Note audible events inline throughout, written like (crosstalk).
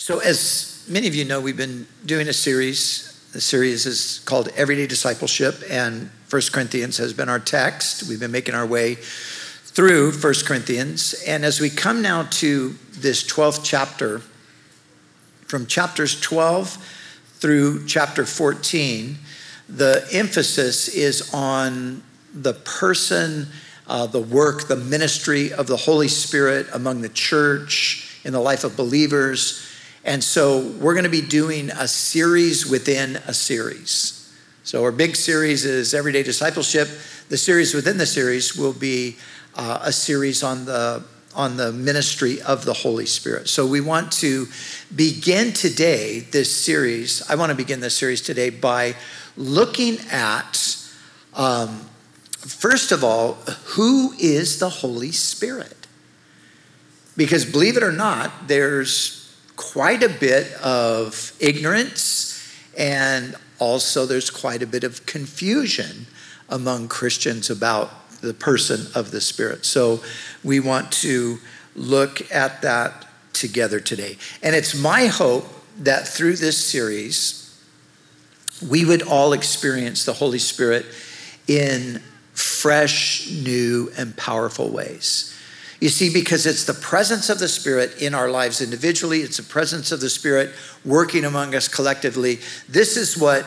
So, as many of you know, we've been doing a series. The series is called Everyday Discipleship, and 1 Corinthians has been our text. We've been making our way through 1 Corinthians. And as we come now to this 12th chapter, from chapters 12 through chapter 14, the emphasis is on the person, uh, the work, the ministry of the Holy Spirit among the church, in the life of believers and so we're going to be doing a series within a series. So our big series is Everyday Discipleship. The series within the series will be uh, a series on the on the ministry of the Holy Spirit. So we want to begin today this series. I want to begin this series today by looking at um, first of all, who is the Holy Spirit? Because believe it or not, there's quite a bit of ignorance and also there's quite a bit of confusion among Christians about the person of the Spirit. So we want to look at that together today. And it's my hope that through this series, we would all experience the Holy Spirit in fresh, new, and powerful ways. You see, because it's the presence of the Spirit in our lives individually, it's the presence of the Spirit working among us collectively. This is what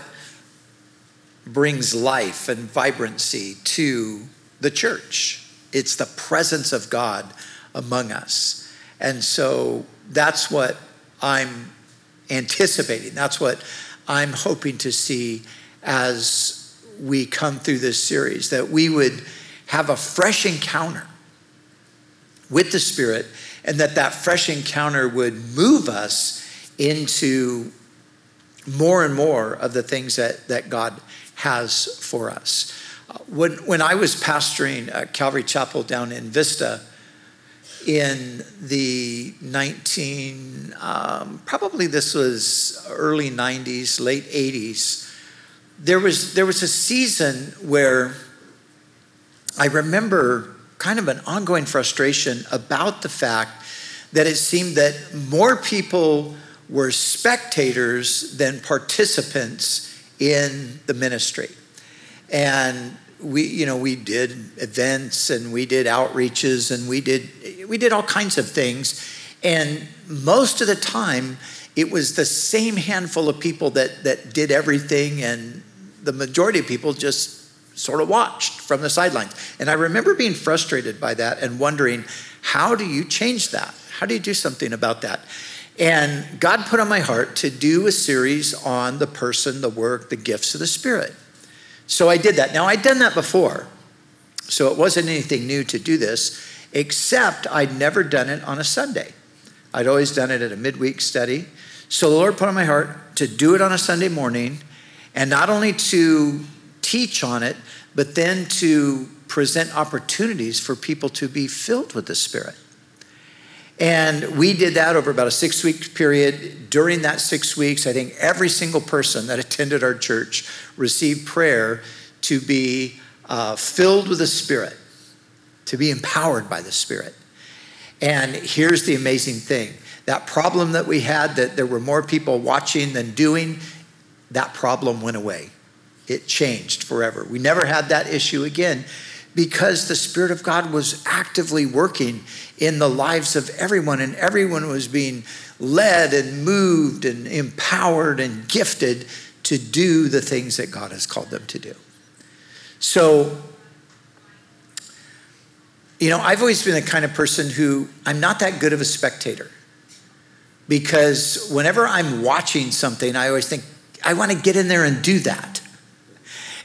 brings life and vibrancy to the church. It's the presence of God among us. And so that's what I'm anticipating. That's what I'm hoping to see as we come through this series, that we would have a fresh encounter with the Spirit, and that that fresh encounter would move us into more and more of the things that, that God has for us. Uh, when, when I was pastoring at Calvary Chapel down in Vista in the 19, um, probably this was early 90s, late 80s, there was, there was a season where I remember kind of an ongoing frustration about the fact that it seemed that more people were spectators than participants in the ministry. And we, you know, we did events and we did outreaches and we did we did all kinds of things. And most of the time it was the same handful of people that that did everything and the majority of people just sort of watched from the sidelines. And I remember being frustrated by that and wondering, how do you change that? How do you do something about that? And God put on my heart to do a series on the person, the work, the gifts of the Spirit. So I did that. Now, I'd done that before, so it wasn't anything new to do this, except I'd never done it on a Sunday. I'd always done it at a midweek study. So the Lord put on my heart to do it on a Sunday morning, and not only to teach on it, but then to present opportunities for people to be filled with the Spirit. And we did that over about a six week period. During that six weeks, I think every single person that (laughs) attended our church received prayer to be uh, filled with the Spirit, to be empowered by the Spirit. And here's the amazing thing that problem that we had, that there were more people watching than doing, that problem went away it changed forever. We never had that issue again because the Spirit of God was actively working in the lives of everyone, and everyone was being led and moved and empowered and gifted to do the things that God has called them to do. So, you know, I've always been the kind of person who I'm not that good of a spectator because whenever I'm watching something, I always think, I want to get in there and do that.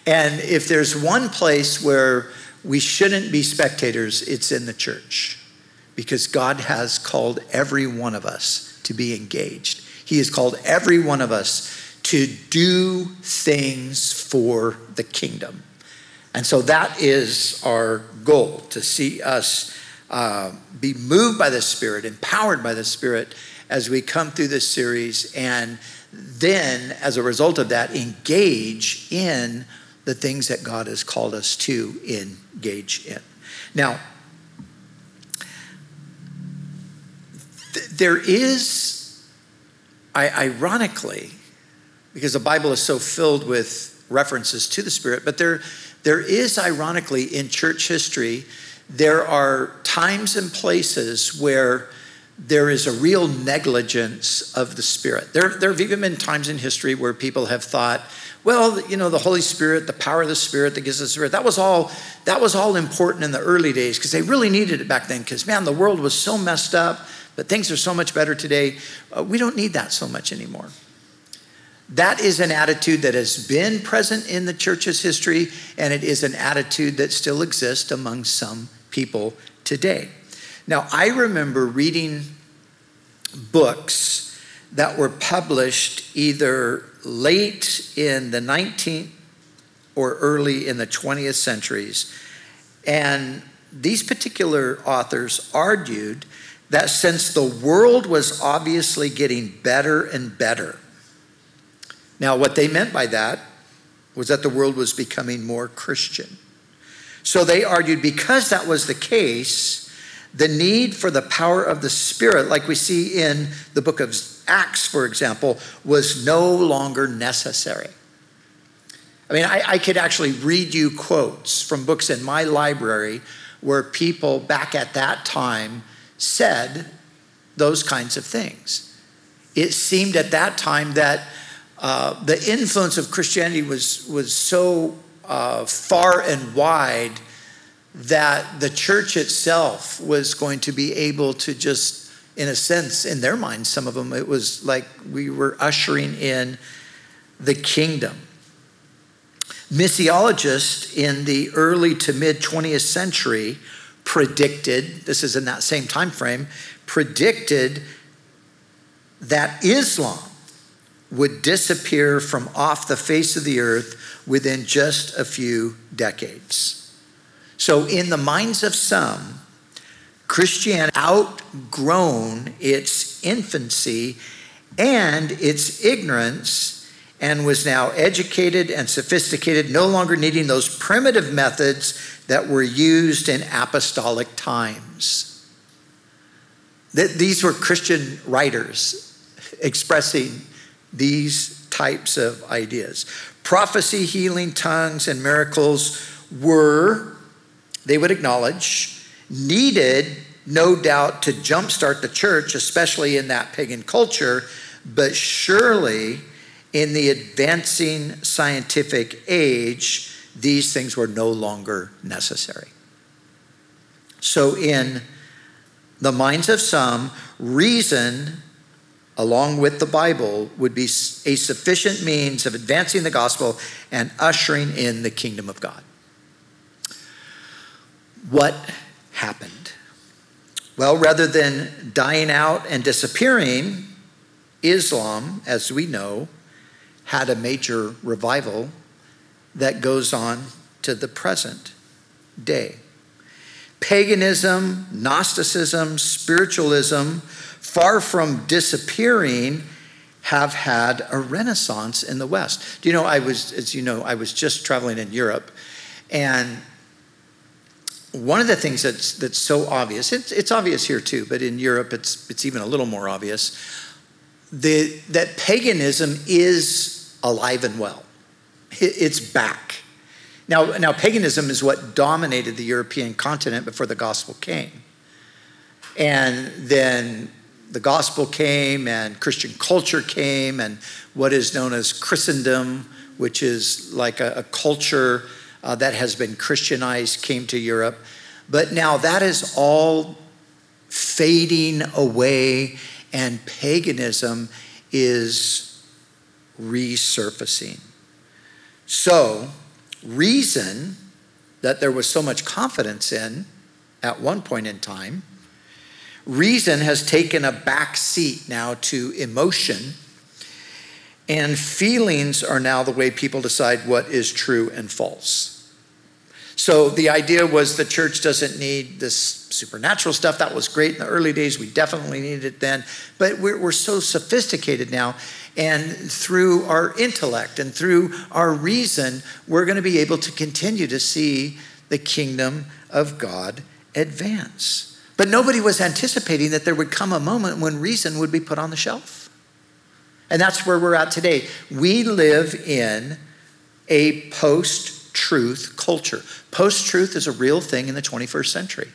And if there's one place where we shouldn't be spectators, it's in the church because God has called every one of us to be engaged. He has called every one of us to do things for the kingdom. And so that is our goal to see us uh, be moved by the Spirit, empowered by the Spirit as we come through this series, and then as a result of that, engage in the things that God has called us to engage in. Now, th- there is I, ironically, because the Bible is so filled with references to the Spirit, but there, there is, ironically, in church history, there are times and places where there is a real negligence of the Spirit. There, there have even been times in history where people have thought, well, you know, the Holy Spirit, the power of the Spirit that gives us the Spirit, that was all, that was all important in the early days because they really needed it back then because, man, the world was so messed up, but things are so much better today. Uh, we don't need that so much anymore. That is an attitude that has been present in the church's history, and it is an attitude that still exists among some people today. Now, I remember reading books that were published either late in the 19th or early in the 20th centuries. And these particular authors argued that since the world was obviously getting better and better, now what they meant by that was that the world was becoming more Christian. So they argued because that was the case, the need for the power of the Spirit, like we see in the book of Acts, for example, was no longer necessary. I mean, I, I, could actually read you quotes from books in my library where people back at that time said those kinds of things. It seemed at that time that uh, the influence of Christianity was, was so uh, far and wide that the church itself was going to be able to just, in a sense, in their minds, some of them, it was like we were ushering in the kingdom. Missiologists in the early to mid 20th century predicted, this is in that same time frame, predicted that Islam would disappear from off the face of the earth within just a few decades. So, in the minds of some, Christianity outgrown its infancy and its ignorance and was now educated and sophisticated, no longer needing those primitive methods that were used in apostolic times. These were Christian writers expressing these types of ideas. Prophecy, healing, tongues, and miracles were they would acknowledge needed, no doubt, to jumpstart the church, especially in that pagan culture, but surely in the advancing scientific age, these things were no longer necessary. So, in the minds of some, reason, along with the Bible, would be a sufficient means of advancing the gospel and ushering in the kingdom of God. What happened? Well, rather than dying out and disappearing, Islam, as we know, had a major revival that goes on to the present day. Paganism, Gnosticism, spiritualism, far from disappearing, have had a renaissance in the West. Do you know, I was, as you know, I was just traveling in Europe, and one of the things that's, that's so obvious, it's, it's obvious here too, but in Europe it's, it's even a little more obvious, the, that paganism is alive and well. It's back. Now, now, paganism is what dominated the European continent before the gospel came. And then the gospel came, and Christian culture came, and what is known as Christendom, which is like a, a culture uh, that has been Christianized came to Europe. But now that is all fading away, and paganism is resurfacing. So, reason that there was so much confidence in at one point in time, reason has taken a back seat now to emotion and feelings are now the way people decide what is true and false. So the idea was the church doesn't need this supernatural stuff. That was great in the early days. We definitely needed it then. But we're, we're so sophisticated now. And through our intellect and through our reason, we're going to be able to continue to see the kingdom of God advance. But nobody was anticipating that there would come a moment when reason would be put on the shelf. And that's where we're at today. We live in a post truth culture. Post truth is a real thing in the 21st century.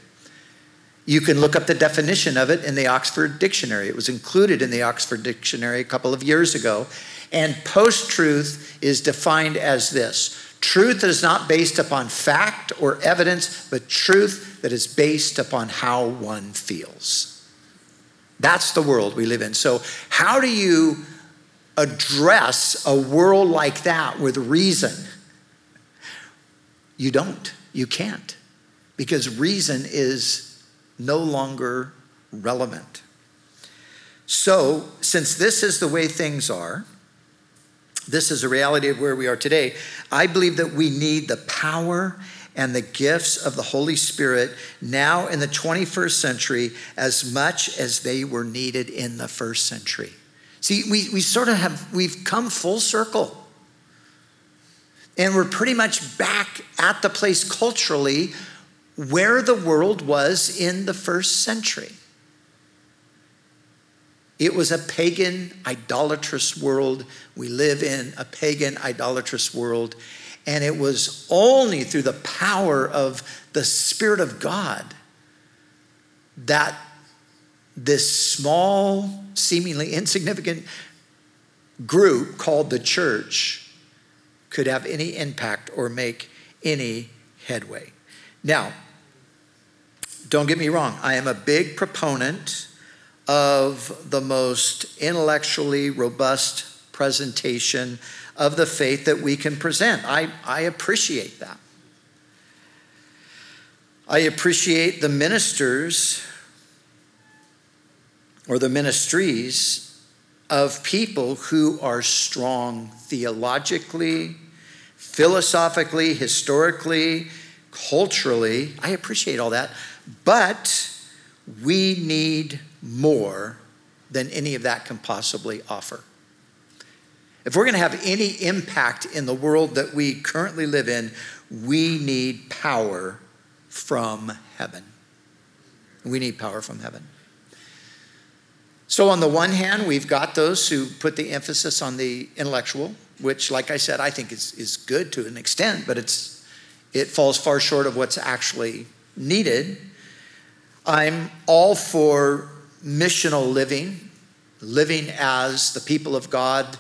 You can look up the definition of it in the Oxford Dictionary. It was included in the Oxford Dictionary a couple of years ago. And post truth is defined as this truth that is not based upon fact or evidence, but truth that is based upon how one feels. That's the world we live in. So, how do you address a world like that with reason? You don't. You can't. Because reason is no longer relevant. So, since this is the way things are, this is a reality of where we are today, I believe that we need the power and the gifts of the Holy Spirit now in the 21st century as much as they were needed in the first century. See, we, we sort of have, we've come full circle. And we're pretty much back at the place culturally where the world was in the first century. It was a pagan, idolatrous world. We live in a pagan, idolatrous world. And it was only through the power of the Spirit of God that this small, seemingly insignificant group called the church could have any impact or make any headway. Now, don't get me wrong, I am a big proponent of the most intellectually robust presentation of the faith that we can present. I, I appreciate that. I appreciate the ministers or the ministries of people who are strong theologically, philosophically, historically, culturally. I appreciate all that. But we need more than any of that can possibly offer. If we're going to have any impact in the world that we currently live in, we need power from heaven. We need power from heaven. So, on the one hand, we've got those who put the emphasis on the intellectual, which, like I said, I think is, is good to an extent, but it's, it falls far short of what's actually needed. I'm all for missional living, living as the people of God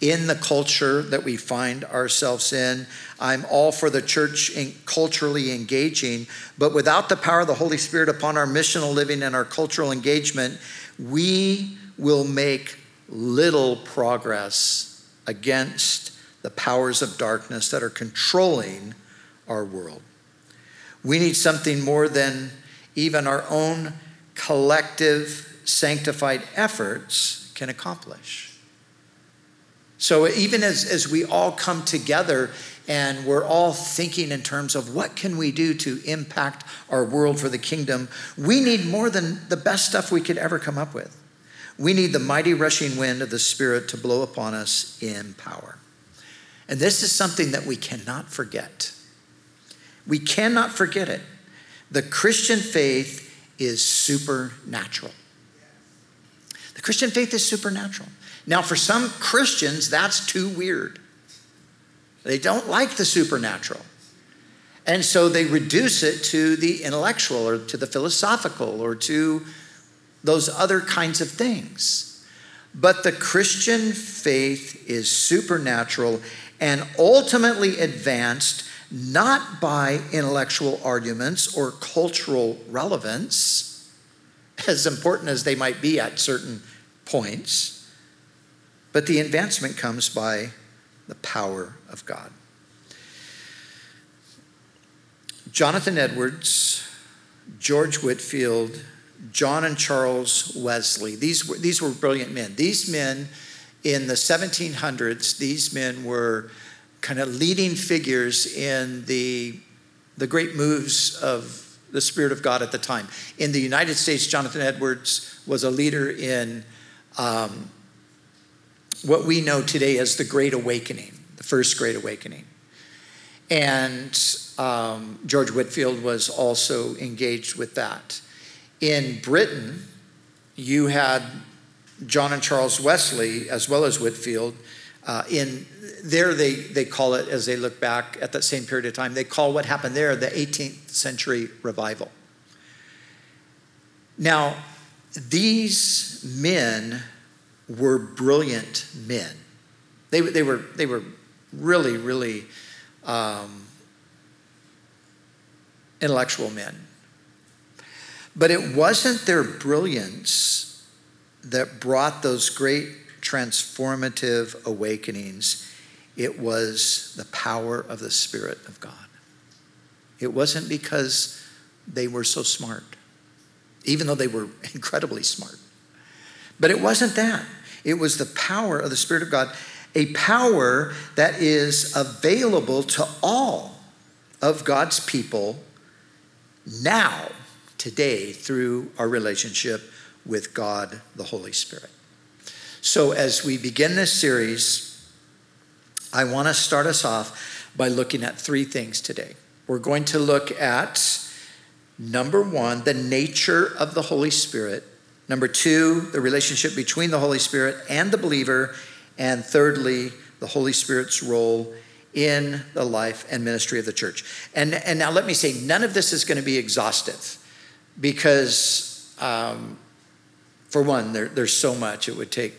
in the culture that we find ourselves in. I'm all for the church culturally engaging, but without the power of the Holy Spirit upon our missional living and our cultural engagement, we will make little progress against the powers of darkness that are controlling our world. We need something more than even our own collective sanctified efforts can accomplish. So even as, as we all come together and we're all thinking in terms of what can we do to impact our world for the kingdom, we need more than the best stuff we could ever come up with. We need the mighty rushing wind of the Spirit to blow upon us in power. And this is something that we cannot forget. We cannot forget it. The Christian faith is supernatural. The Christian faith is supernatural. Now, for some Christians, that's too weird. They don't like the supernatural. And so they reduce it to the intellectual or to the philosophical or to those other kinds of things. But the Christian faith is supernatural and ultimately advanced not by intellectual arguments or cultural relevance, (laughs) as important as they might be at certain points but the advancement comes by the power of God. Jonathan Edwards, George Whitefield, John and Charles Wesley, these were, these were brilliant men. These men in the 1700s, these men were kind of leading figures in the, the great moves of the Spirit of God at the time. In the United States, Jonathan Edwards was a leader in um, what we know today as the Great Awakening, the first Great Awakening. And um, George Whitefield was also engaged with that. In Britain, you had John and Charles Wesley, as well as Whitefield. uh, in there they, they call it, as they look back at that same period of time, they call what happened there the 18th century revival. Now, these men were brilliant men. They, they, were, they were really, really um, intellectual men. But it wasn't their brilliance that brought those great transformative awakenings, it was the power of the Spirit of God. It wasn't because they were so smart, even though they were (laughs) incredibly smart. But it wasn't that. It was the power of the Spirit of God, a power that is available to all of God's people now, today, through our relationship with God the Holy Spirit. So, as we begin this series, I want to start us off by looking at three things today. We're going to look at number one, the nature of the Holy Spirit. Number two, the relationship between the Holy Spirit and the believer. And thirdly, the Holy Spirit's role in the life and ministry of the church. And, and now let me say, none of this is going to be exhaustive because, um, for one, there, there's so much it would take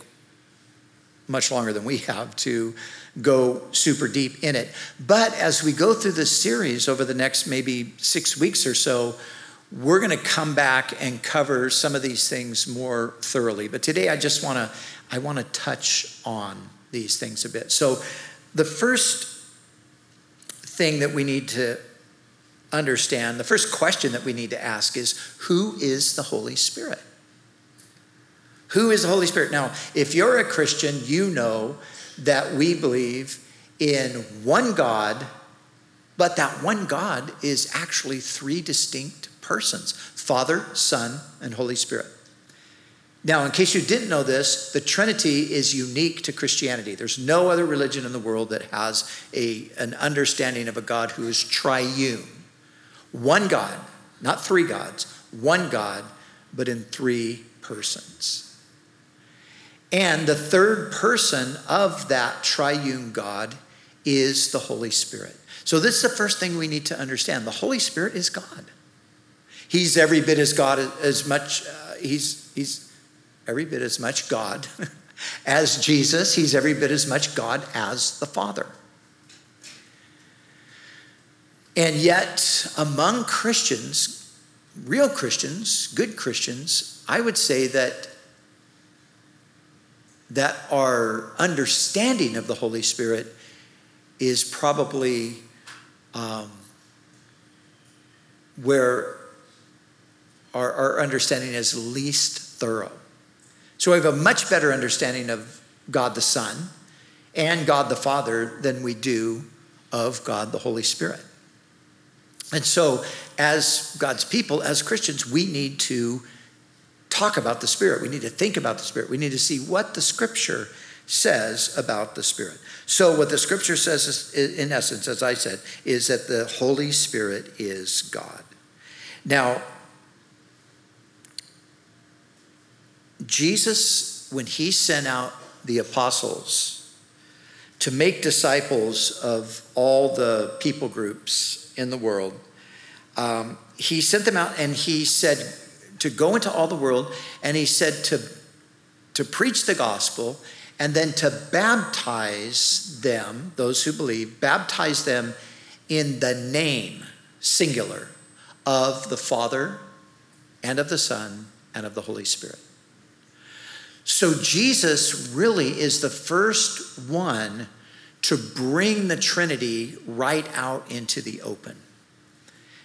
much longer than we have to go super deep in it. But as we go through this series over the next maybe six weeks or so, we're going to come back and cover some of these things more thoroughly. But today I just want to I want to touch on these things a bit. So the first thing that we need to understand, the first question that we need to ask is who is the Holy Spirit? Who is the Holy Spirit? Now, if you're a Christian, you know that we believe in one God, but that one God is actually three distinct persons Father, Son, and Holy Spirit. Now, in case you didn't know this, the Trinity is unique to Christianity. There's no other religion in the world that has a, an understanding of a God who is triune. One God, not three gods, one God, but in three persons. And the third person of that triune God is the Holy Spirit. So, this is the first thing we need to understand. The Holy Spirit is God. He's every bit as God as much, uh, he's, he's every bit as much God (laughs) as Jesus. He's every bit as much God as the Father. And yet, among Christians, real Christians, good Christians, I would say that that our understanding of the Holy Spirit is probably um, where our, our understanding is least thorough. So we have a much better understanding of God the Son and God the Father than we do of God the Holy Spirit. And so, as God's people, as Christians, we need to talk about the Spirit. We need to think about the Spirit. We need to see what the Scripture says about the Spirit. So, what the Scripture says, is, in essence, as I said, is that the Holy Spirit is God. Now, Jesus, when he sent out the apostles to make disciples of all the people groups in the world, um, he sent them out and he said to go into all the world and he said to, to preach the gospel and then to baptize them, those who believe, baptize them in the name, singular, of the Father and of the Son and of the Holy Spirit. So Jesus really is the first one to bring the Trinity right out into the open.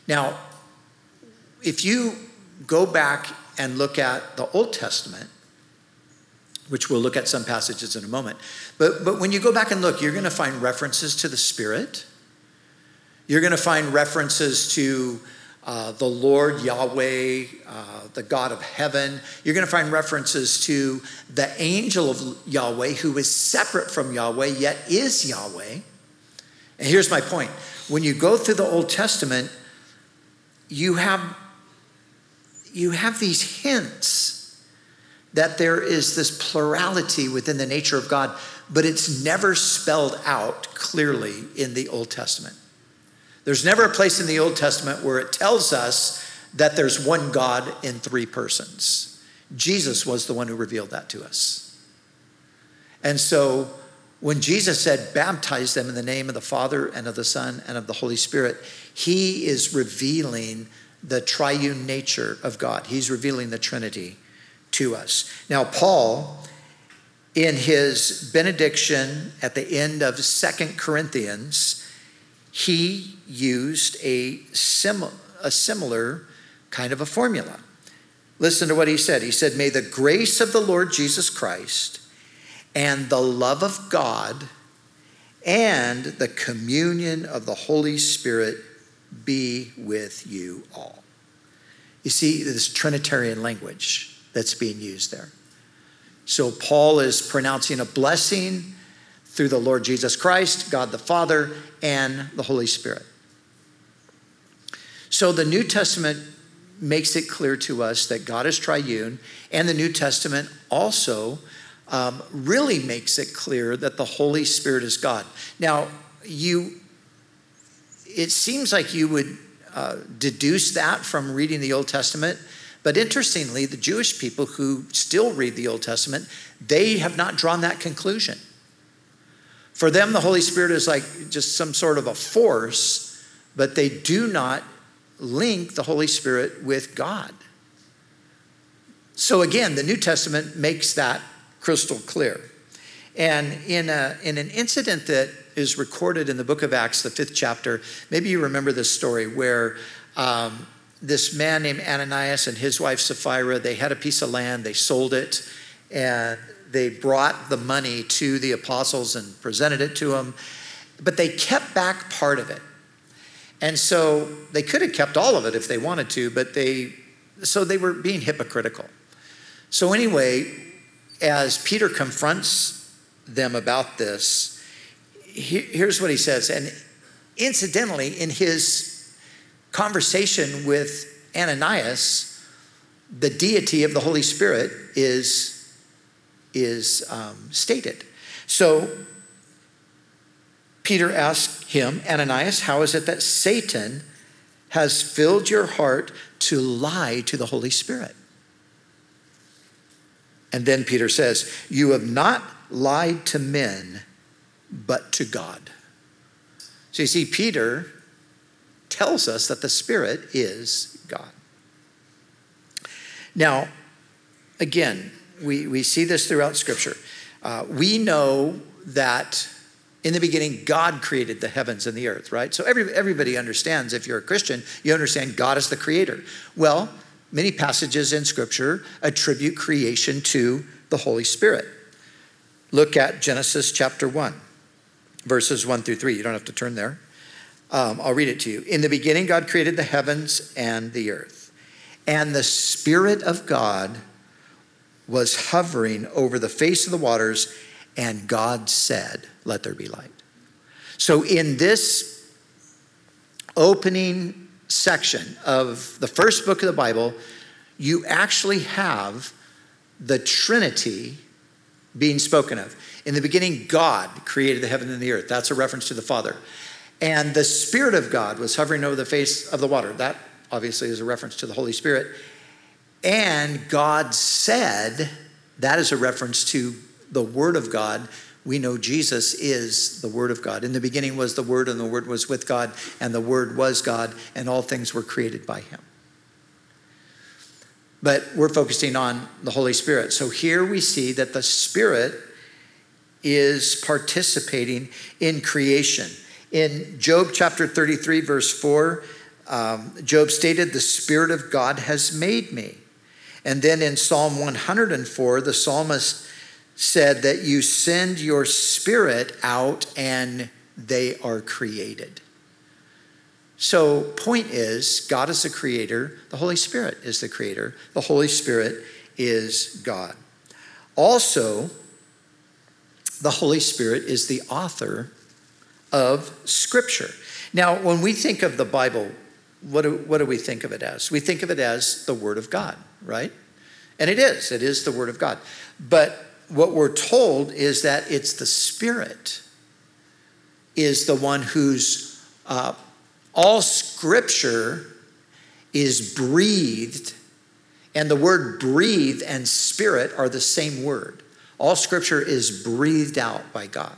Now, if you go back and look at the Old Testament, which we'll look at some passages in a moment, but, but when you go back and look, you're going to find references to the Spirit. You're going to find references to uh, the Lord Yahweh, uh, the God of heaven. You're going to find references to the angel of Yahweh, who is separate from Yahweh, yet is Yahweh. And here's my point when you go through the Old Testament, you have, you have these hints that there is this plurality within the nature of God, but it's never spelled out clearly in the Old Testament. There's never a place in the Old Testament where it tells us that there's one God in three persons. Jesus was the one who revealed that to us. And so when Jesus said, baptize them in the name of the Father and of the Son and of the Holy Spirit, he is revealing the triune nature of God. He's revealing the Trinity to us. Now, Paul, in his benediction at the end of Second Corinthians, he used a, sim- a similar kind of a formula. Listen to what he said. He said, May the grace of the Lord Jesus Christ and the love of God and the communion of the Holy Spirit be with you all. You see, this Trinitarian language that's being used there. So, Paul is pronouncing a blessing through the Lord Jesus Christ, God the Father, and the Holy Spirit. So, the New Testament makes it clear to us that God is triune, and the New Testament also um, really makes it clear that the Holy Spirit is God. Now, you, it seems like you would uh, deduce that from reading the Old Testament. But interestingly, the Jewish people who still read the Old Testament, they have not drawn that conclusion. For them, the Holy Spirit is like just some sort of a force, but they do not link the Holy Spirit with God. So again, the New Testament makes that crystal clear. And in, a, in an incident that is recorded in the book of Acts, the fifth chapter, maybe you remember this story where um, this man named Ananias and his wife Sapphira, they had a piece of land, they sold it, and they brought the money to the apostles and presented it to them, but they kept back part of it. And so they could have kept all of it if they wanted to, but they, so they were being hypocritical. So, anyway, as Peter confronts them about this, here's what he says. And incidentally, in his conversation with Ananias, the deity of the Holy Spirit is, is um, stated. So Peter asked him, Ananias, how is it that Satan has filled your heart to lie to the Holy Spirit? And then Peter says, You have not lied to men, but to God. So you see, Peter tells us that the Spirit is God. Now, again, we, we see this throughout Scripture. Uh, we know that in the beginning, God created the heavens and the earth, right? So every, everybody understands, if you're a Christian, you understand God is the creator. Well, many passages in Scripture attribute creation to the Holy Spirit. Look at Genesis chapter 1, verses 1 through 3. You don't have to turn there. Um, I'll read it to you. In the beginning, God created the heavens and the earth, and the Spirit of God was hovering over the face of the waters, and God said, Let there be light. So, in this opening section of the first book of the Bible, you actually have the Trinity being spoken of. In the beginning, God created the heaven and the earth. That's a reference to the Father. And the Spirit of God was hovering over the face of the water. That obviously is a reference to the Holy Spirit. And God said, that is a reference to the Word of God we know Jesus is the Word of God. In the beginning was the Word, and the Word was with God, and the Word was God, and all things were created by Him. But we're focusing on the Holy Spirit. So here we see that the Spirit is participating in creation. In Job chapter 33, verse 4, um, Job stated, The Spirit of God has made me. And then in Psalm 104, the psalmist said that you send your spirit out and they are created. So, point is, God is the creator, the Holy Spirit is the creator, the Holy Spirit is God. Also, the Holy Spirit is the author of Scripture. Now, when we think of the Bible, what do, what do we think of it as? We think of it as the Word of God, right? And it is, it is the Word of God. But what we're told is that it's the Spirit is the one who's uh, all Scripture is breathed, and the word breathe and spirit are the same word. All Scripture is breathed out by God.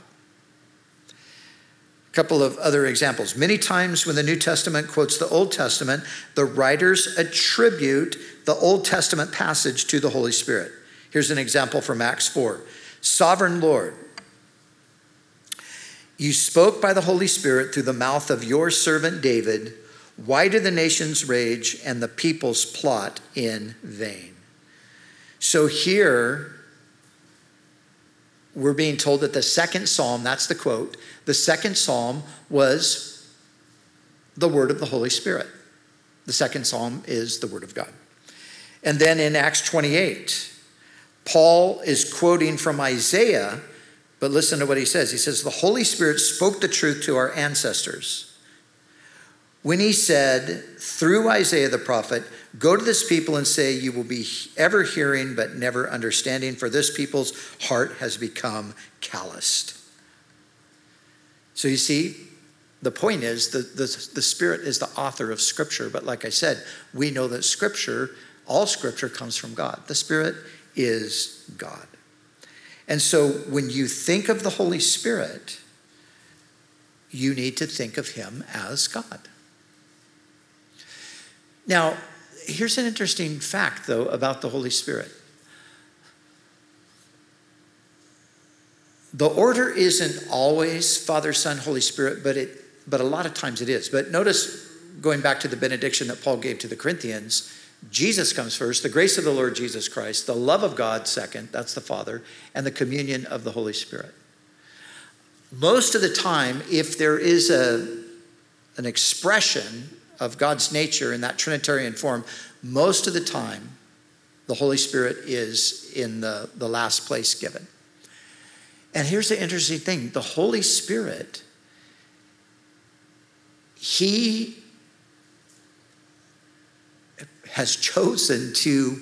Couple of other examples. Many times when the New Testament quotes the Old Testament, the writers attribute the Old Testament passage to the Holy Spirit. Here's an example from Acts 4 Sovereign Lord, you spoke by the Holy Spirit through the mouth of your servant David. Why do the nations rage and the peoples plot in vain? So here, we're being told that the second psalm, that's the quote, the second psalm was the word of the Holy Spirit. The second psalm is the word of God. And then in Acts 28, Paul is quoting from Isaiah, but listen to what he says. He says, The Holy Spirit spoke the truth to our ancestors when he said through Isaiah the prophet, Go to this people and say, You will be ever hearing but never understanding, for this people's heart has become calloused. So you see, the point is the, the, the Spirit is the author of Scripture, but like I said, we know that Scripture, all Scripture comes from God. The Spirit is God. And so when you think of the Holy Spirit, you need to think of Him as God. Now, here's an interesting fact, though, about the Holy Spirit. The order isn't always Father, Son, Holy Spirit, but, it, but a lot of times it is. But notice, going back to the benediction that Paul gave to the Corinthians, Jesus comes first, the grace of the Lord Jesus Christ, the love of God second, that's the Father, and the communion of the Holy Spirit. Most of the time, if there is a, an expression of God's nature in that Trinitarian form, most of the time, the Holy Spirit is in the, the last place given. And here's the interesting thing the Holy Spirit, He has chosen to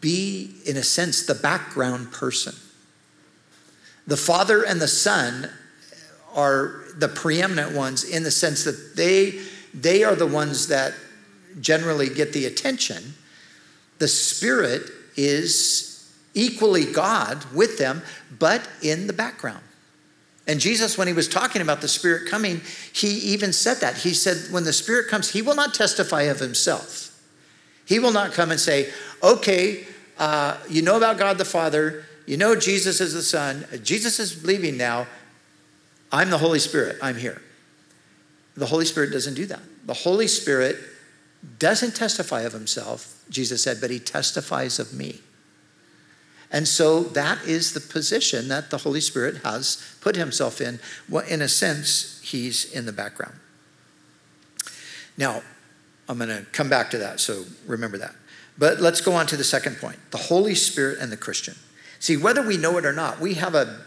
be, in a sense, the background person. The Father and the Son are the preeminent ones in the sense that they they are the ones that generally get the attention. The Spirit is equally God with them, but in the background. And Jesus, when he was talking about the Spirit coming, he even said that. He said, when the Spirit comes, he will not testify of himself. He will not come and say, okay, uh, you know about God the Father, you know Jesus is the Son, Jesus is leaving now. I'm the Holy Spirit, I'm here. The Holy Spirit doesn't do that. The Holy Spirit doesn't testify of himself, Jesus said, but he testifies of me. And so that is the position that the Holy Spirit has put himself in. Well, in a sense, he's in the background. Now, I'm going to come back to that, so remember that. But let's go on to the second point the Holy Spirit and the Christian. See, whether we know it or not, we have a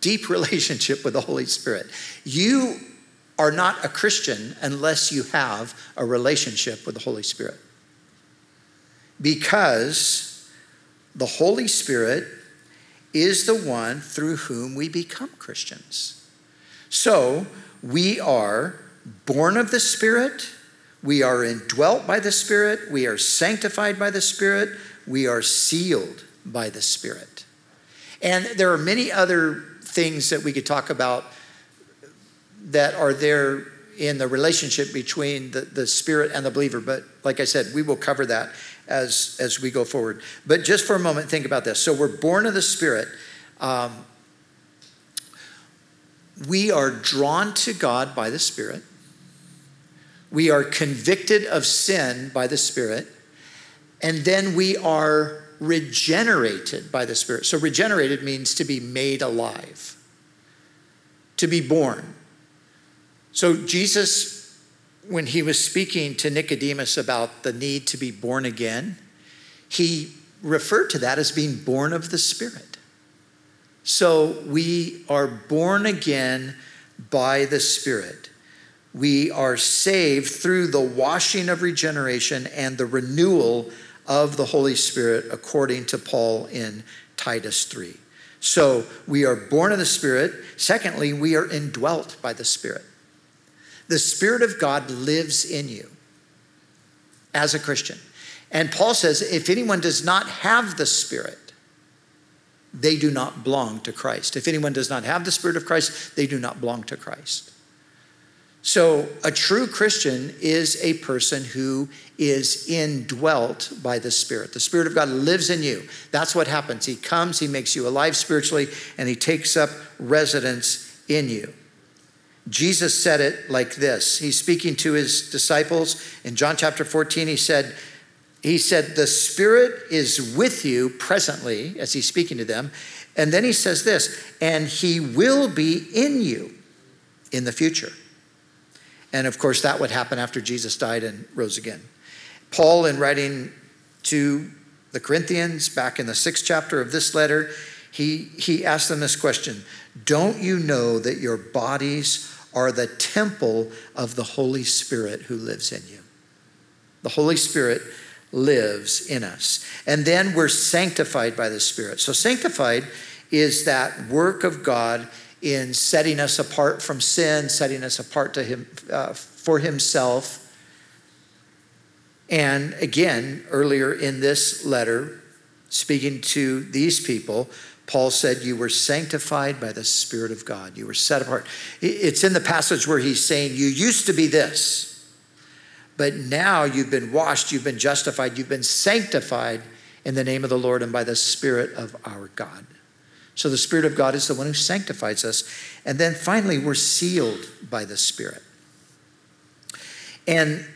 deep (laughs) relationship with the Holy Spirit. You are not a Christian unless you have a relationship with the Holy Spirit. Because the Holy Spirit is the one through whom we become Christians. So we are born of the Spirit, we are indwelt by the Spirit, we are sanctified by the Spirit, we are sealed by the Spirit. And there are many other things that we could talk about that are there in the relationship between the, the spirit and the believer. But like I said, we will cover that as, as we go forward. But just for a moment, think about this. So we're born of the spirit. Um, we are drawn to God by the spirit. We are convicted of sin by the spirit. And then we are regenerated by the spirit. So regenerated means to be made alive, to be born. So, Jesus, when he was speaking to Nicodemus about the need to be born again, he referred to that as being born of the Spirit. So, we are born again by the Spirit. We are saved through the washing of regeneration and the renewal of the Holy Spirit according to Paul in Titus 3. So we are born of the Spirit. Secondly, we are indwelt by the Spirit. The Spirit of God lives in you as a Christian. And Paul says if anyone does not have the Spirit, they do not belong to Christ. If anyone does not have the Spirit of Christ, they do not belong to Christ. So, a true Christian is a person who is indwelt by the Spirit. The Spirit of God lives in you. That's what happens. He comes, He makes you alive spiritually, and He takes up residence in you. Jesus said it like this. He's speaking to His disciples in John chapter 14. He said, he said, The Spirit is with you presently, as he's speaking to them. And then he says this, and he will be in you in the future. And of course, that would happen after Jesus died and rose again. Paul, in writing to the Corinthians back in the sixth chapter of this letter, he, he asked them this question Don't you know that your bodies are the temple of the Holy Spirit who lives in you? The Holy Spirit lives in us. And then we're sanctified by the Spirit. So, sanctified is that work of God in setting us apart from sin, setting us apart to him, uh, for Himself. And again, earlier in this letter, speaking to these people, Paul said, You were sanctified by the Spirit of God. You were set apart. It's in the passage where he's saying, You used to be this. But now you've been washed, you've been justified, you've been sanctified in the name of the Lord and by the Spirit of our God. So the Spirit of God is the one who sanctifies us. And then finally, we're sealed by the Spirit. And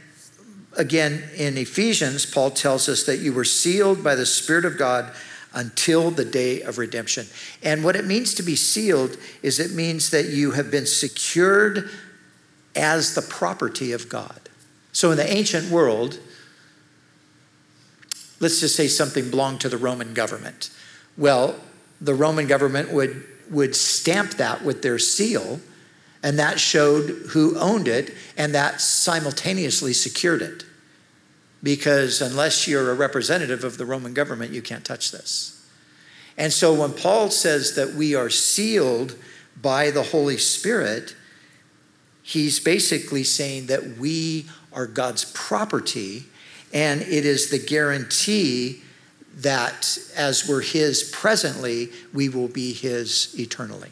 again, in Ephesians, Paul tells us that you were sealed by the Spirit of God until the day of redemption. And what it means to be sealed is it means that you have been secured as the property of God. So in the ancient world, let's just say something belonged to the Roman government. Well, the Roman government would, would stamp that with their seal, and that showed who owned it, and that simultaneously secured it. Because unless you're a representative of the Roman government, you can't touch this. And so when Paul says that we are sealed by the Holy Spirit, he's basically saying that we are God's property, and it is the guarantee that as we're His presently, we will be His eternally.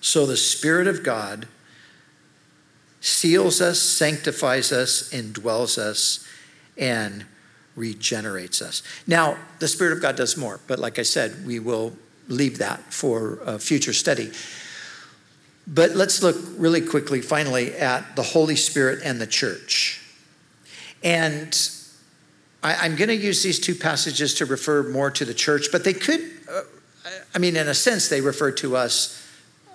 So the Spirit of God seals us, sanctifies us, indwells us, and regenerates us. Now, the Spirit of God does more, but like I said, we will leave that for a future study. But let's look really quickly, finally, at the Holy Spirit and the church. And I, am going to use these two passages to refer more to the church, but they could, uh, I mean, in a sense, they refer to us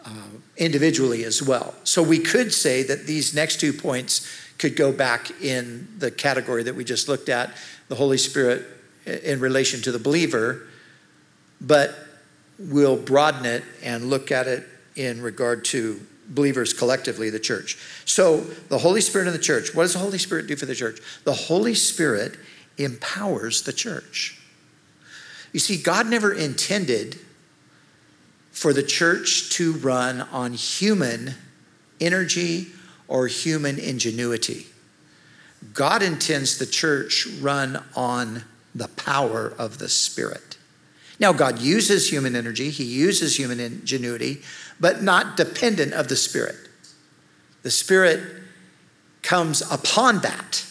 uh, individually as well. So we could say that these next two points could go back in the category that we just looked at the Holy Spirit in relation to the believer, but we'll broaden it and look at it in regard to believers collectively, the church. So, the Holy Spirit in the church, what does the Holy Spirit do for the church? The Holy Spirit empowers the church. You see, God never intended for the church to run on human energy or human ingenuity. God intends the church run on the power of the Spirit. Now, God uses human energy, He uses human ingenuity, but not dependent of the Spirit. The Spirit comes upon that.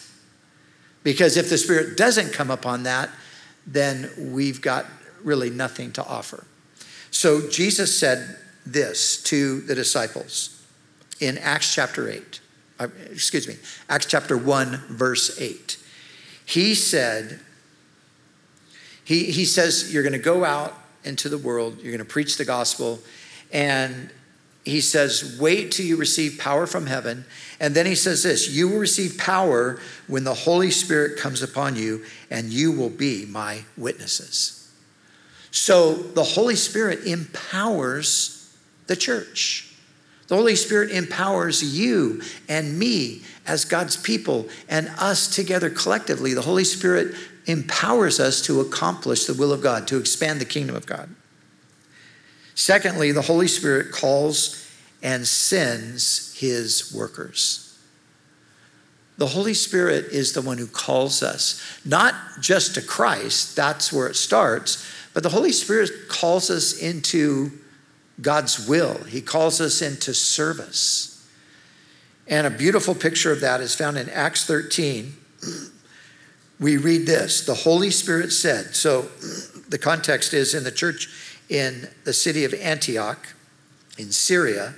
Because if the Spirit doesn't come upon that, then we've got really nothing to offer. So Jesus said this to the disciples in Acts chapter 8. Uh, excuse me, Acts chapter 1, verse 8. He said, he, he says, You're going to go out into the world, you're going to preach the gospel, and he says, Wait till you receive power from heaven. And then he says this You will receive power when the Holy Spirit comes upon you, and you will be my witnesses. So the Holy Spirit empowers the church. The Holy Spirit empowers you and me as God's people and us together collectively. The Holy Spirit empowers us to accomplish the will of God, to expand the kingdom of God. Secondly, the Holy Spirit calls and sends his workers. The Holy Spirit is the one who calls us, not just to Christ, that's where it starts, but the Holy Spirit calls us into God's will. He calls us into service. And a beautiful picture of that is found in Acts 13. (clears throat) We read this The Holy Spirit said, so (clears throat) the context is in the church in the city of Antioch in Syria,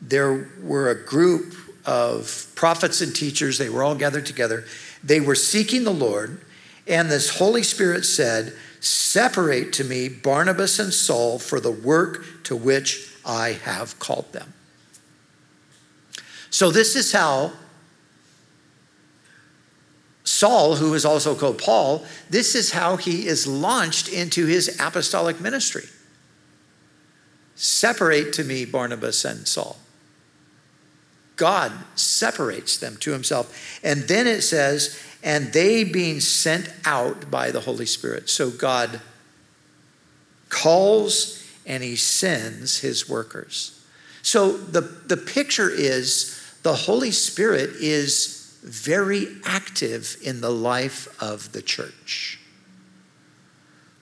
there were a group of prophets and teachers. They were all gathered together. They were seeking the Lord, and this Holy Spirit said, Separate to me Barnabas and Saul for the work to which I have called them. So, this is how Saul, who is also called Paul, this is how he is launched into his apostolic ministry. Separate to me Barnabas and Saul. God separates them to himself. And then it says, and they being sent out by the Holy Spirit. So God calls and he sends his workers. So the, the picture is the Holy Spirit is very active in the life of the church.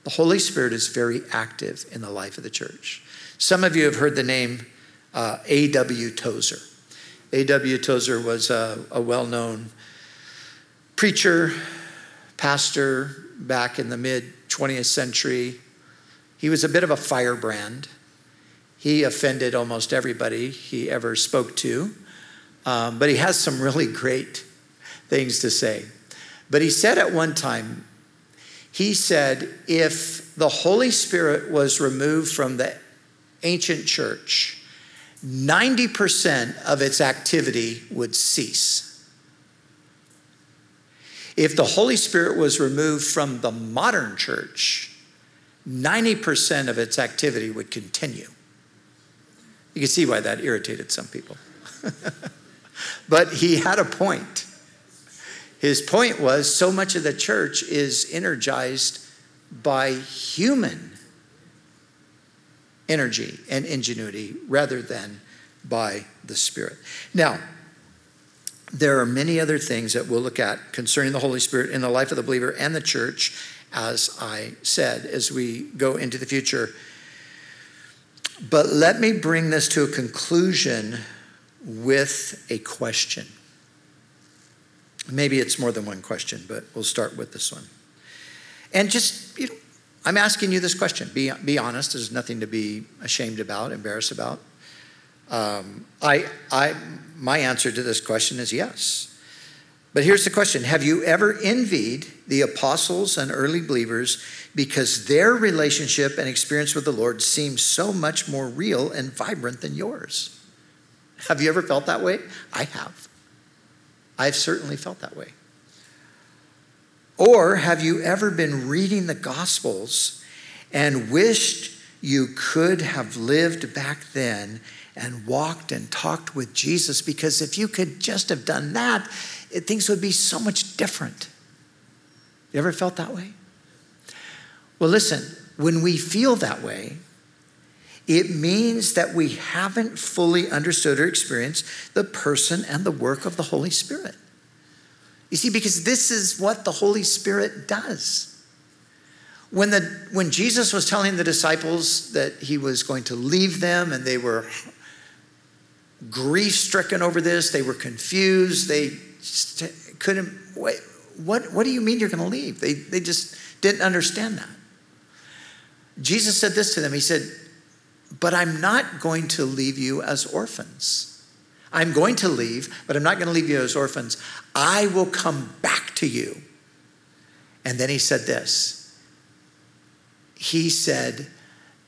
The Holy Spirit is very active in the life of the church. Some of you have heard the name uh, A.W. Tozer. A.W. Tozer was a, a well known preacher, pastor back in the mid 20th century. He was a bit of a firebrand. He offended almost everybody he ever spoke to, um, but he has some really great things to say. But he said at one time, he said, if the Holy Spirit was removed from the ancient church, 90% of its activity would cease. If the Holy Spirit was removed from the modern church, 90% of its activity would continue. You can see why that irritated some people. (laughs) but he had a point. His point was so much of the church is energized by human energy and ingenuity rather than by the Spirit. Now, there are many other things that we'll look at concerning the Holy Spirit in the life of the believer and the church, as I said, as we go into the future. But let me bring this to a conclusion with a question. Maybe it's more than one question, but we'll start with this one. And just, you know, I'm asking you this question. Be, be honest. There's nothing to be ashamed about, embarrassed about. Um, I, I, my answer to this question is yes. But here's the question Have you ever envied the apostles and early believers because their relationship and experience with the Lord seems so much more real and vibrant than yours? Have you ever felt that way? I have. I've certainly felt that way. Or have you ever been reading the Gospels and wished you could have lived back then and walked and talked with Jesus? Because if you could just have done that, things would be so much different. You ever felt that way? Well, listen, when we feel that way, it means that we haven't fully understood or experienced the person and the work of the Holy Spirit. You see, because this is what the Holy Spirit does. When, the, when Jesus was telling the disciples that he was going to leave them and they were grief stricken over this, they were confused, they couldn't, wait, what, what do you mean you're going to leave? They, they just didn't understand that. Jesus said this to them He said, But I'm not going to leave you as orphans. I'm going to leave, but I'm not going to leave you as orphans. I will come back to you. And then he said this He said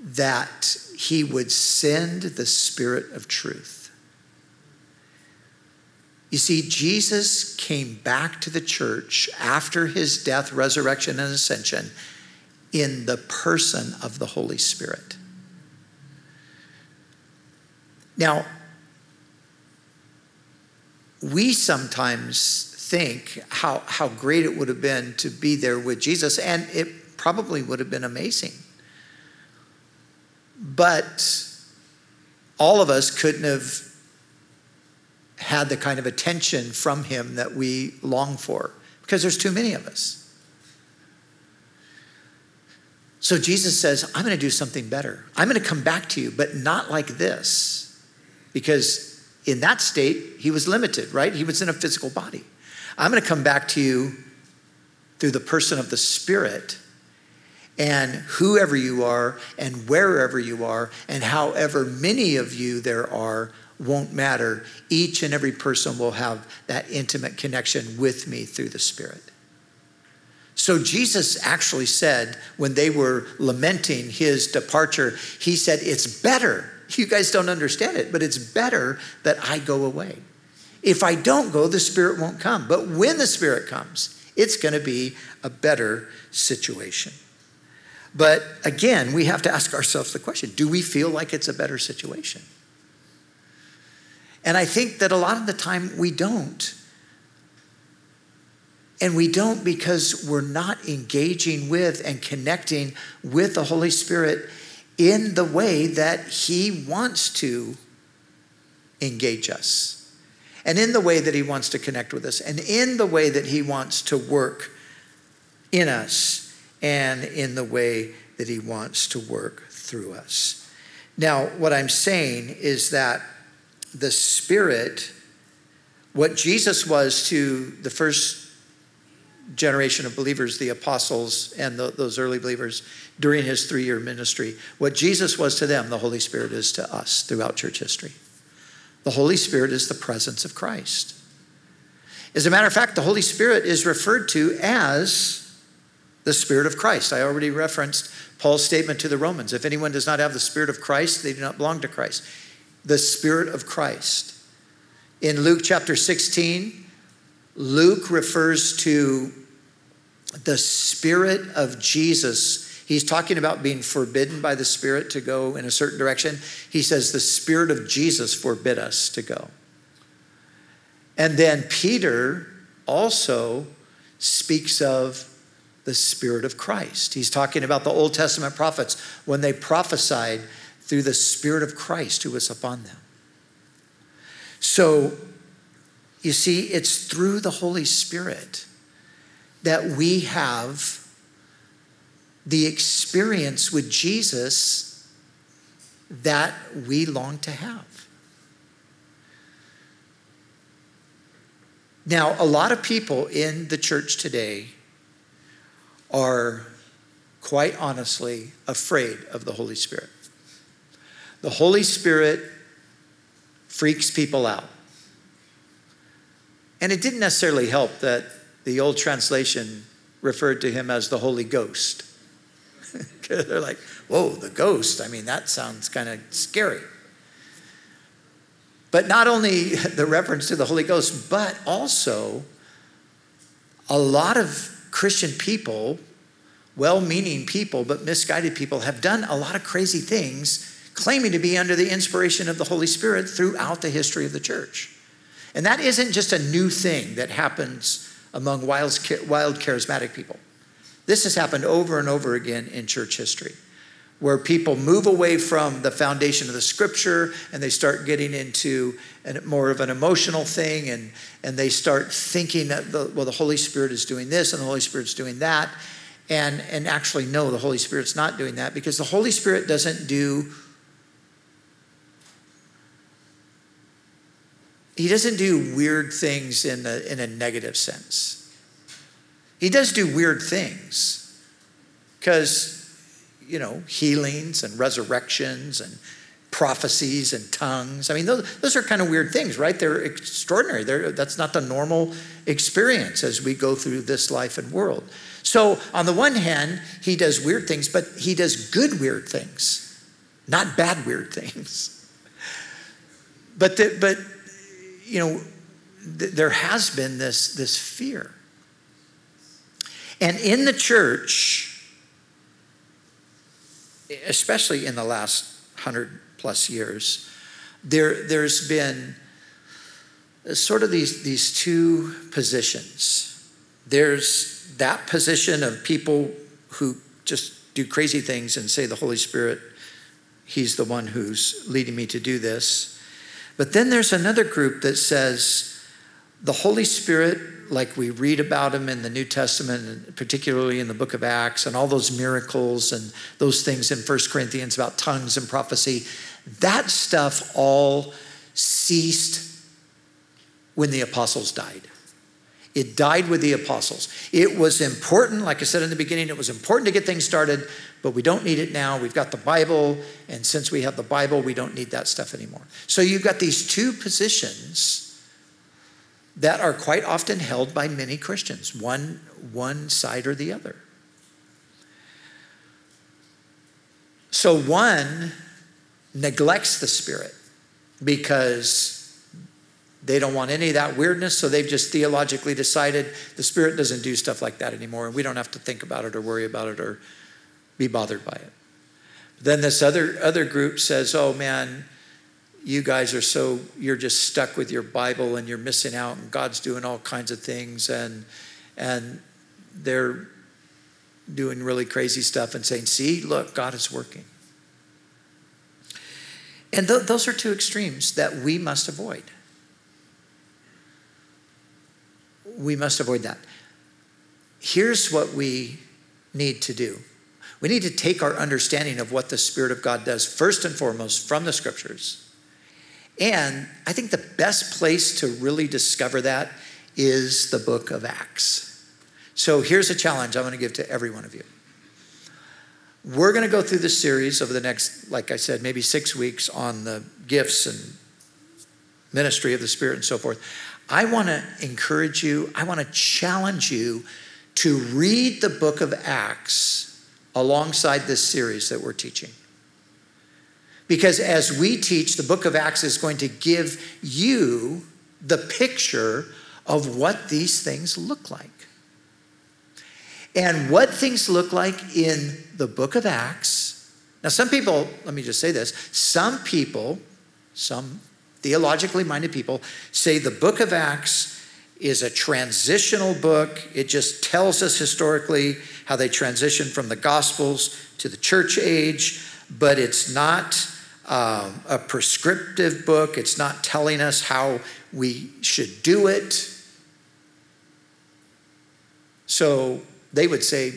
that he would send the Spirit of truth. You see, Jesus came back to the church after his death, resurrection, and ascension in the person of the Holy Spirit. Now, we sometimes think how, how great it would have been to be there with Jesus, and it probably would have been amazing. But all of us couldn't have had the kind of attention from him that we long for because there's too many of us. So Jesus says, I'm going to do something better. I'm going to come back to you, but not like this. Because in that state, he was limited, right? He was in a physical body. I'm going to come back to you through the person of the Spirit. And whoever you are, and wherever you are, and however many of you there are, won't matter. Each and every person will have that intimate connection with me through the Spirit. So Jesus actually said, when they were lamenting his departure, he said, It's better. You guys don't understand it, but it's better that I go away. If I don't go, the Spirit won't come. But when the Spirit comes, it's going to be a better situation. But again, we have to ask ourselves the question do we feel like it's a better situation? And I think that a lot of the time we don't. And we don't because we're not engaging with and connecting with the Holy Spirit in the way that He wants to engage us, and in the way that He wants to connect with us, and in the way that He wants to work in us, and in the way that He wants to work through us. Now, what I'm saying is that the Spirit, what Jesus was to the first generation of believers, the apostles and the, those early believers during his three year ministry, what Jesus was to them, the Holy Spirit is to us throughout church history. The Holy Spirit is the presence of Christ. As a matter of fact, the Holy Spirit is referred to as the Spirit of Christ. I already referenced Paul's statement to the Romans if anyone does not have the Spirit of Christ, they do not belong to Christ the Spirit of Christ. In Luke chapter 16, Luke refers to the Spirit of Jesus. He's talking about being forbidden by the Spirit to go in a certain direction. He says, The Spirit of Jesus forbid us to go. And then Peter also speaks of the Spirit of Christ. He's talking about the Old Testament prophets when they prophesied through the Spirit of Christ who was upon them. So, you see, it's through the Holy Spirit that we have the experience with Jesus that we long to have. Now, a lot of people in the church today are quite honestly afraid of the Holy Spirit. The Holy Spirit freaks people out. And it didn't necessarily help that the old translation referred to him as the Holy Ghost. (laughs) They're like, whoa, the ghost. I mean, that sounds kind of scary. But not only (laughs) the reference to the Holy Ghost, but also a lot of Christian people, well meaning people, but misguided people, have done a lot of crazy things claiming to be under the inspiration of the Holy Spirit throughout the history of the church. And that isn't just a new thing that happens among wild, wild charismatic people. This has happened over and over again in church history, where people move away from the foundation of the scripture and they start getting into an, more of an emotional thing and, and they start thinking that, the, well, the Holy Spirit is doing this and the Holy Spirit's doing that. And, and actually, no, the Holy Spirit's not doing that because the Holy Spirit doesn't do he doesn't do weird things in a, in a negative sense. He does do weird things because, you know, healings and resurrections and prophecies and tongues. I mean, those, those are kind of weird things, right? They're extraordinary. They're, that's not the normal experience as we go through this life and world. So, on the one hand, he does weird things, but he does good weird things, not bad weird (laughs) things. But, the, but you know, th- there has been this, this fear. And in the church, especially in the last hundred plus years, there, there's been sort of these, these two positions. There's that position of people who just do crazy things and say the Holy Spirit, He's the one who's leading me to do this. But then there's another group that says the Holy Spirit, like we read about him in the New Testament, particularly in the book of Acts, and all those miracles and those things in First Corinthians about tongues and prophecy, that stuff all ceased when the apostles died. It died with the apostles. It was important, like I said in the beginning, it was important to get things started, but we don't need it now. We've got the Bible, and since we have the Bible, we don't need that stuff anymore. So you've got these two positions that are quite often held by many Christians, one, one side or the other. So one neglects the Spirit because they don't want any of that weirdness, so they've just theologically decided the Spirit doesn't do stuff like that anymore, and we don't have to think about it or worry about it or be bothered by it. Then this other, other group says, oh man, you guys are so, you're just stuck with your Bible and you're missing out, and God's doing all kinds of things, and, and they're doing really crazy stuff and saying, see, look, God is working. And th- those are two extremes that we must avoid. we must avoid that. Here's what we need to do we need to take our understanding of what the Spirit of God does, first and foremost, from the scriptures. And I think the best place to really discover that is the book of Acts. So here's a challenge I'm going to give to every one of you. We're going to go through this series over the next, like I said, maybe six weeks on the gifts and ministry of the Spirit and so forth. I want to encourage you, I want to challenge you to read the book of Acts alongside this series that we're teaching. Because as we teach, the book of Acts is going to give you the picture of what these things look like. And what things look like in the book of Acts. Now, some people, let me just say this some people, some theologically minded people say the book of Acts is a transitional book. It just tells us historically how they transitioned from the Gospels to the church age, but it's not um, a prescriptive book. It's not telling us how we should do it. So they would say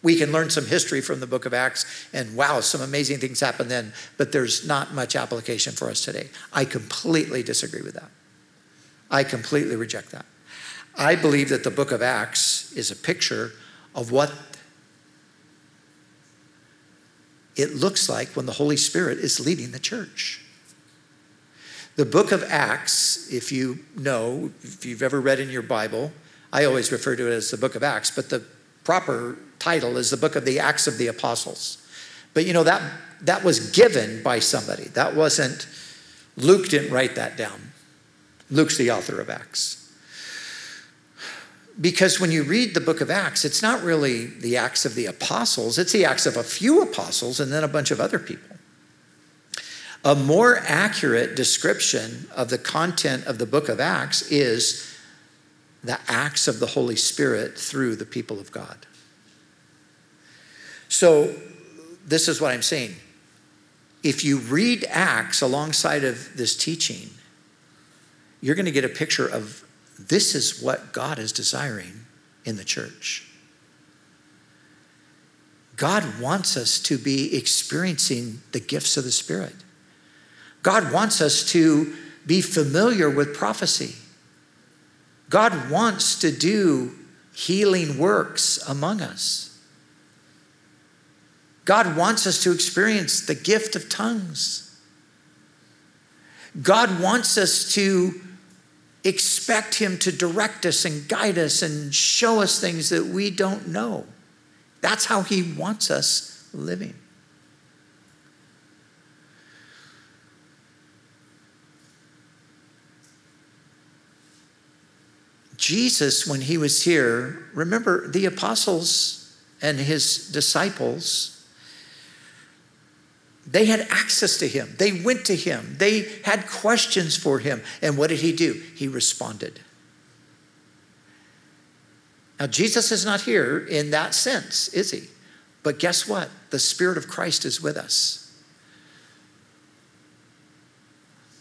we can learn some history from the book of Acts, and wow, some amazing things happened then, but there's not much application for us today. I completely disagree with that. I completely reject that. I believe that the book of Acts is a picture of what it looks like when the Holy Spirit is leading the church. The book of Acts, if you know, if you've ever read in your Bible, I always refer to it as the book of Acts, but the proper title is the book of the Acts of the Apostles. But you know, that, that was given by somebody. That wasn't, Luke didn't write that down. Luke's the author of Acts. Because when you read the book of Acts, it's not really the Acts of the Apostles, it's the Acts of a few apostles and then a bunch of other people. A more accurate description of the content of the book of Acts is the acts of the Holy Spirit through the people of God. So, this is what I'm saying. If you read Acts alongside of this teaching, you're going to get a picture of this is what God is desiring in the church. God wants us to be experiencing the gifts of the Spirit. God wants us to be familiar with prophecy. God wants to do healing works among us. God wants us to experience the gift of tongues. God wants us to expect Him to direct us and guide us and show us things that we don't know. That's how He wants us living. Jesus, when he was here, remember the apostles and his disciples, They had access to him. They went to him. They had questions for him. And what did he do? He responded. Now, Jesus is not here in that sense, is he? But guess what? The Spirit of Christ is with us.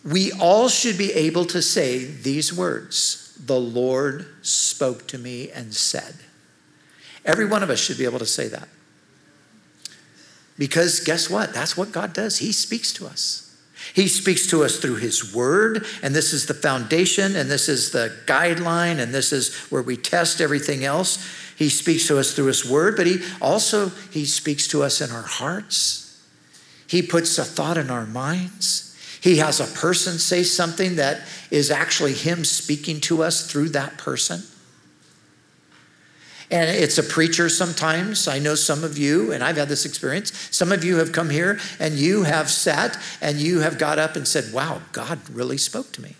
We all should be able to say these words The Lord spoke to me and said. Every one of us should be able to say that. Because guess what? That's what God does. He speaks to us. He speaks to us through His Word, and this is the foundation, and this is the guideline, and this is where we test everything else. He speaks to us through His Word, but He also He speaks to us in our hearts. He puts a thought in our minds. He has a person say something that is actually Him speaking to us through that person. And it's a preacher sometimes. I know some of you, and I've had this experience. Some of you have come here and you have sat and you have got up and said, Wow, God really spoke to me.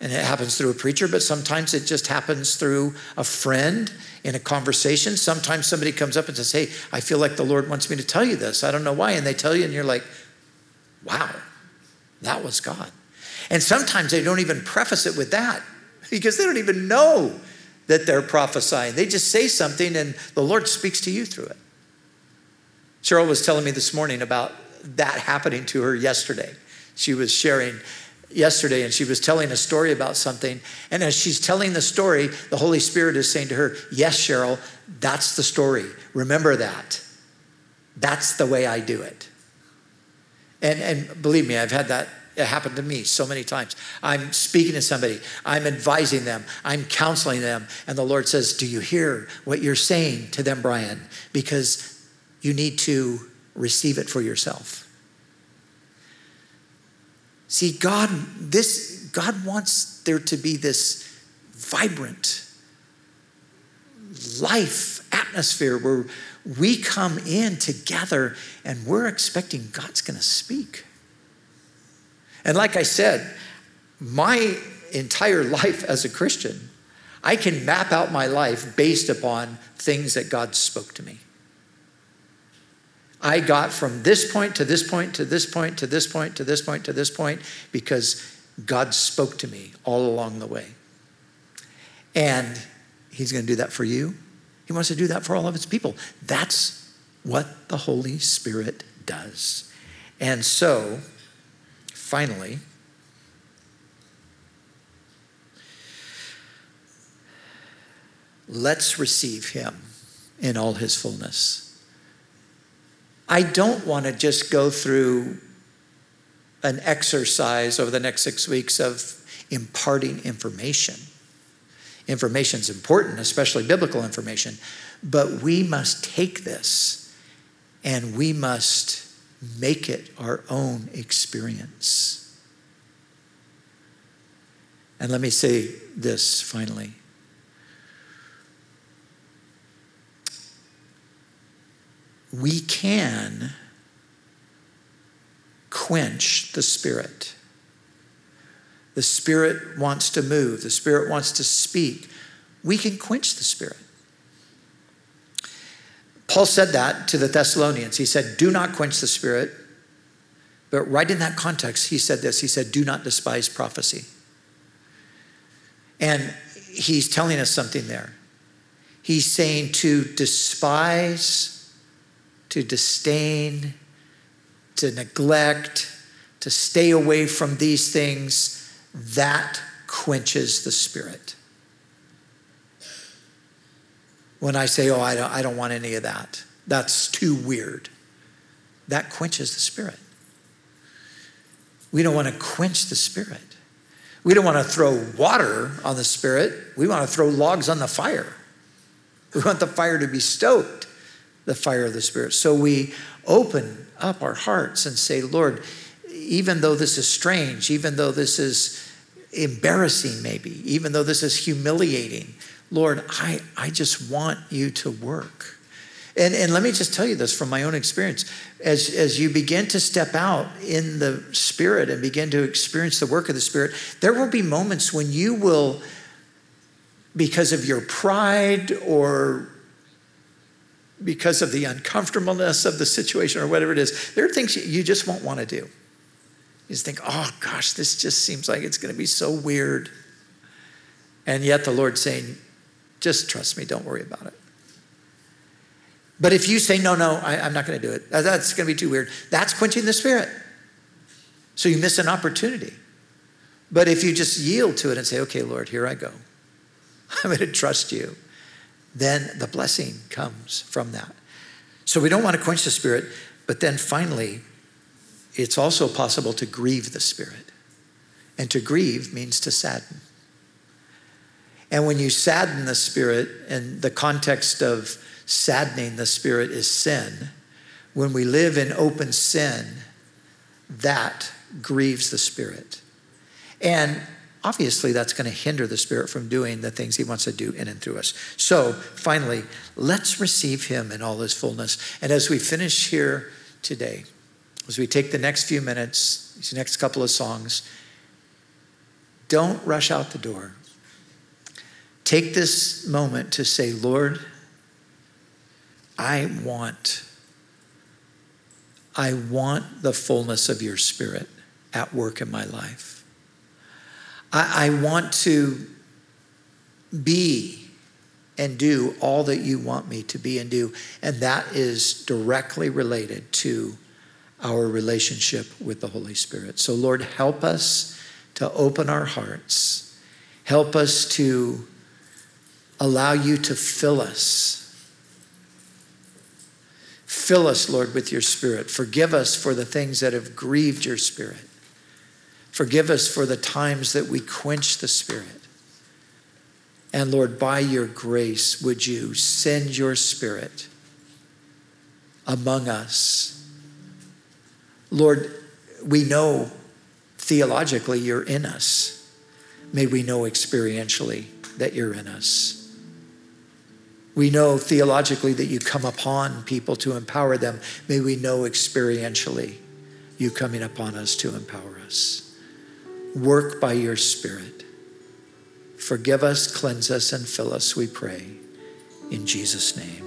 And it happens through a preacher, but sometimes it just happens through a friend in a conversation. Sometimes somebody comes up and says, Hey, I feel like the Lord wants me to tell you this. I don't know why. And they tell you, and you're like, Wow, that was God. And sometimes they don't even preface it with that (laughs) because they don't even know that they're prophesying. They just say something and the Lord speaks to you through it. Cheryl was telling me this morning about that happening to her yesterday. She was sharing yesterday and she was telling a story about something. And as she's telling the story, the Holy Spirit is saying to her, Yes, Cheryl, that's the story. Remember that. That's the way I do it. And, and believe me, I've had that it happened to me so many times. I'm speaking to somebody, I'm advising them, I'm counseling them, and the Lord says, Do you hear what you're saying to them, Brian? Because you need to receive it for yourself. See, God, this God wants there to be this vibrant life atmosphere where we come in together and we're expecting God's going to speak. And like I said, my entire life as a Christian, I can map out my life based upon things that God spoke to me. I got from this point to this point to this point to this point to this point to this point because God spoke to me all along the way. And He's going to do that for you. He wants to do that for all of His people. That's what the Holy Spirit does. And so, finally, let's receive him in all his fullness. I don't want to just go through an exercise over the next six weeks of imparting information. Information is important, especially biblical information, but we must take this and we must make it our own experience. And let me say this finally. We can quench the Spirit. The Spirit wants to move, the Spirit wants to speak. We can quench the Spirit. Paul said that to the Thessalonians. He said, Do not quench the spirit. But right in that context, he said this He said, Do not despise prophecy. And he's telling us something there. He's saying to despise, to disdain, to neglect, to stay away from these things, that quenches the spirit. When I say, oh, I don't, I don't want any of that. That's too weird. That quenches the spirit. We don't want to quench the spirit. We don't want to throw water on the spirit. We want to throw logs on the fire. We want the fire to be stoked, the fire of the spirit. So we open up our hearts and say, Lord, even though this is strange, even though this is embarrassing, maybe, even though this is humiliating, Lord, I, I just want you to work. And, and let me just tell you this from my own experience. As, as you begin to step out in the Spirit and begin to experience the work of the Spirit, there will be moments when you will, because of your pride or because of the uncomfortableness of the situation or whatever it is, there are things you just won't want to do. You just think, oh gosh, this just seems like it's going to be so weird. And yet the Lord's saying, just trust me, don't worry about it. But if you say, no, no, I, am not going to do it, that's going to be too weird, that's quenching the spirit. So you miss an opportunity. But if you just yield to it and say, okay, Lord, here I go, (laughs) I'm going to trust you, then the blessing comes from that. So we don't want to quench the spirit, but then finally, it's also possible to grieve the spirit. And to grieve means to sadden. And when you sadden the spirit, and the context of saddening the spirit is sin, when we live in open sin, that grieves the spirit. And obviously, that's going to hinder the spirit from doing the things he wants to do in and through us. So, finally, let's receive him in all his fullness. And as we finish here today, as we take the next few minutes, these next couple of songs, don't rush out the door. Take this moment to say, Lord, I want, I want the fullness of your spirit at work in my life. I, I want to be and do all that you want me to be and do. And that is directly related to our relationship with the Holy Spirit. So, Lord, help us to open our hearts. Help us to allow you to fill us. Fill us, Lord, with your Spirit. Forgive us for the things that have grieved your Spirit. Forgive us for the times that we quench the Spirit. And Lord, by your grace, would you send your Spirit among us? Lord, we know theologically you're in us. May we know experientially that you're in us. We know theologically that you come upon people to empower them. May we know experientially you coming upon us to empower us. Work by your Spirit. Forgive us, cleanse us, and fill us, we pray. In Jesus' name.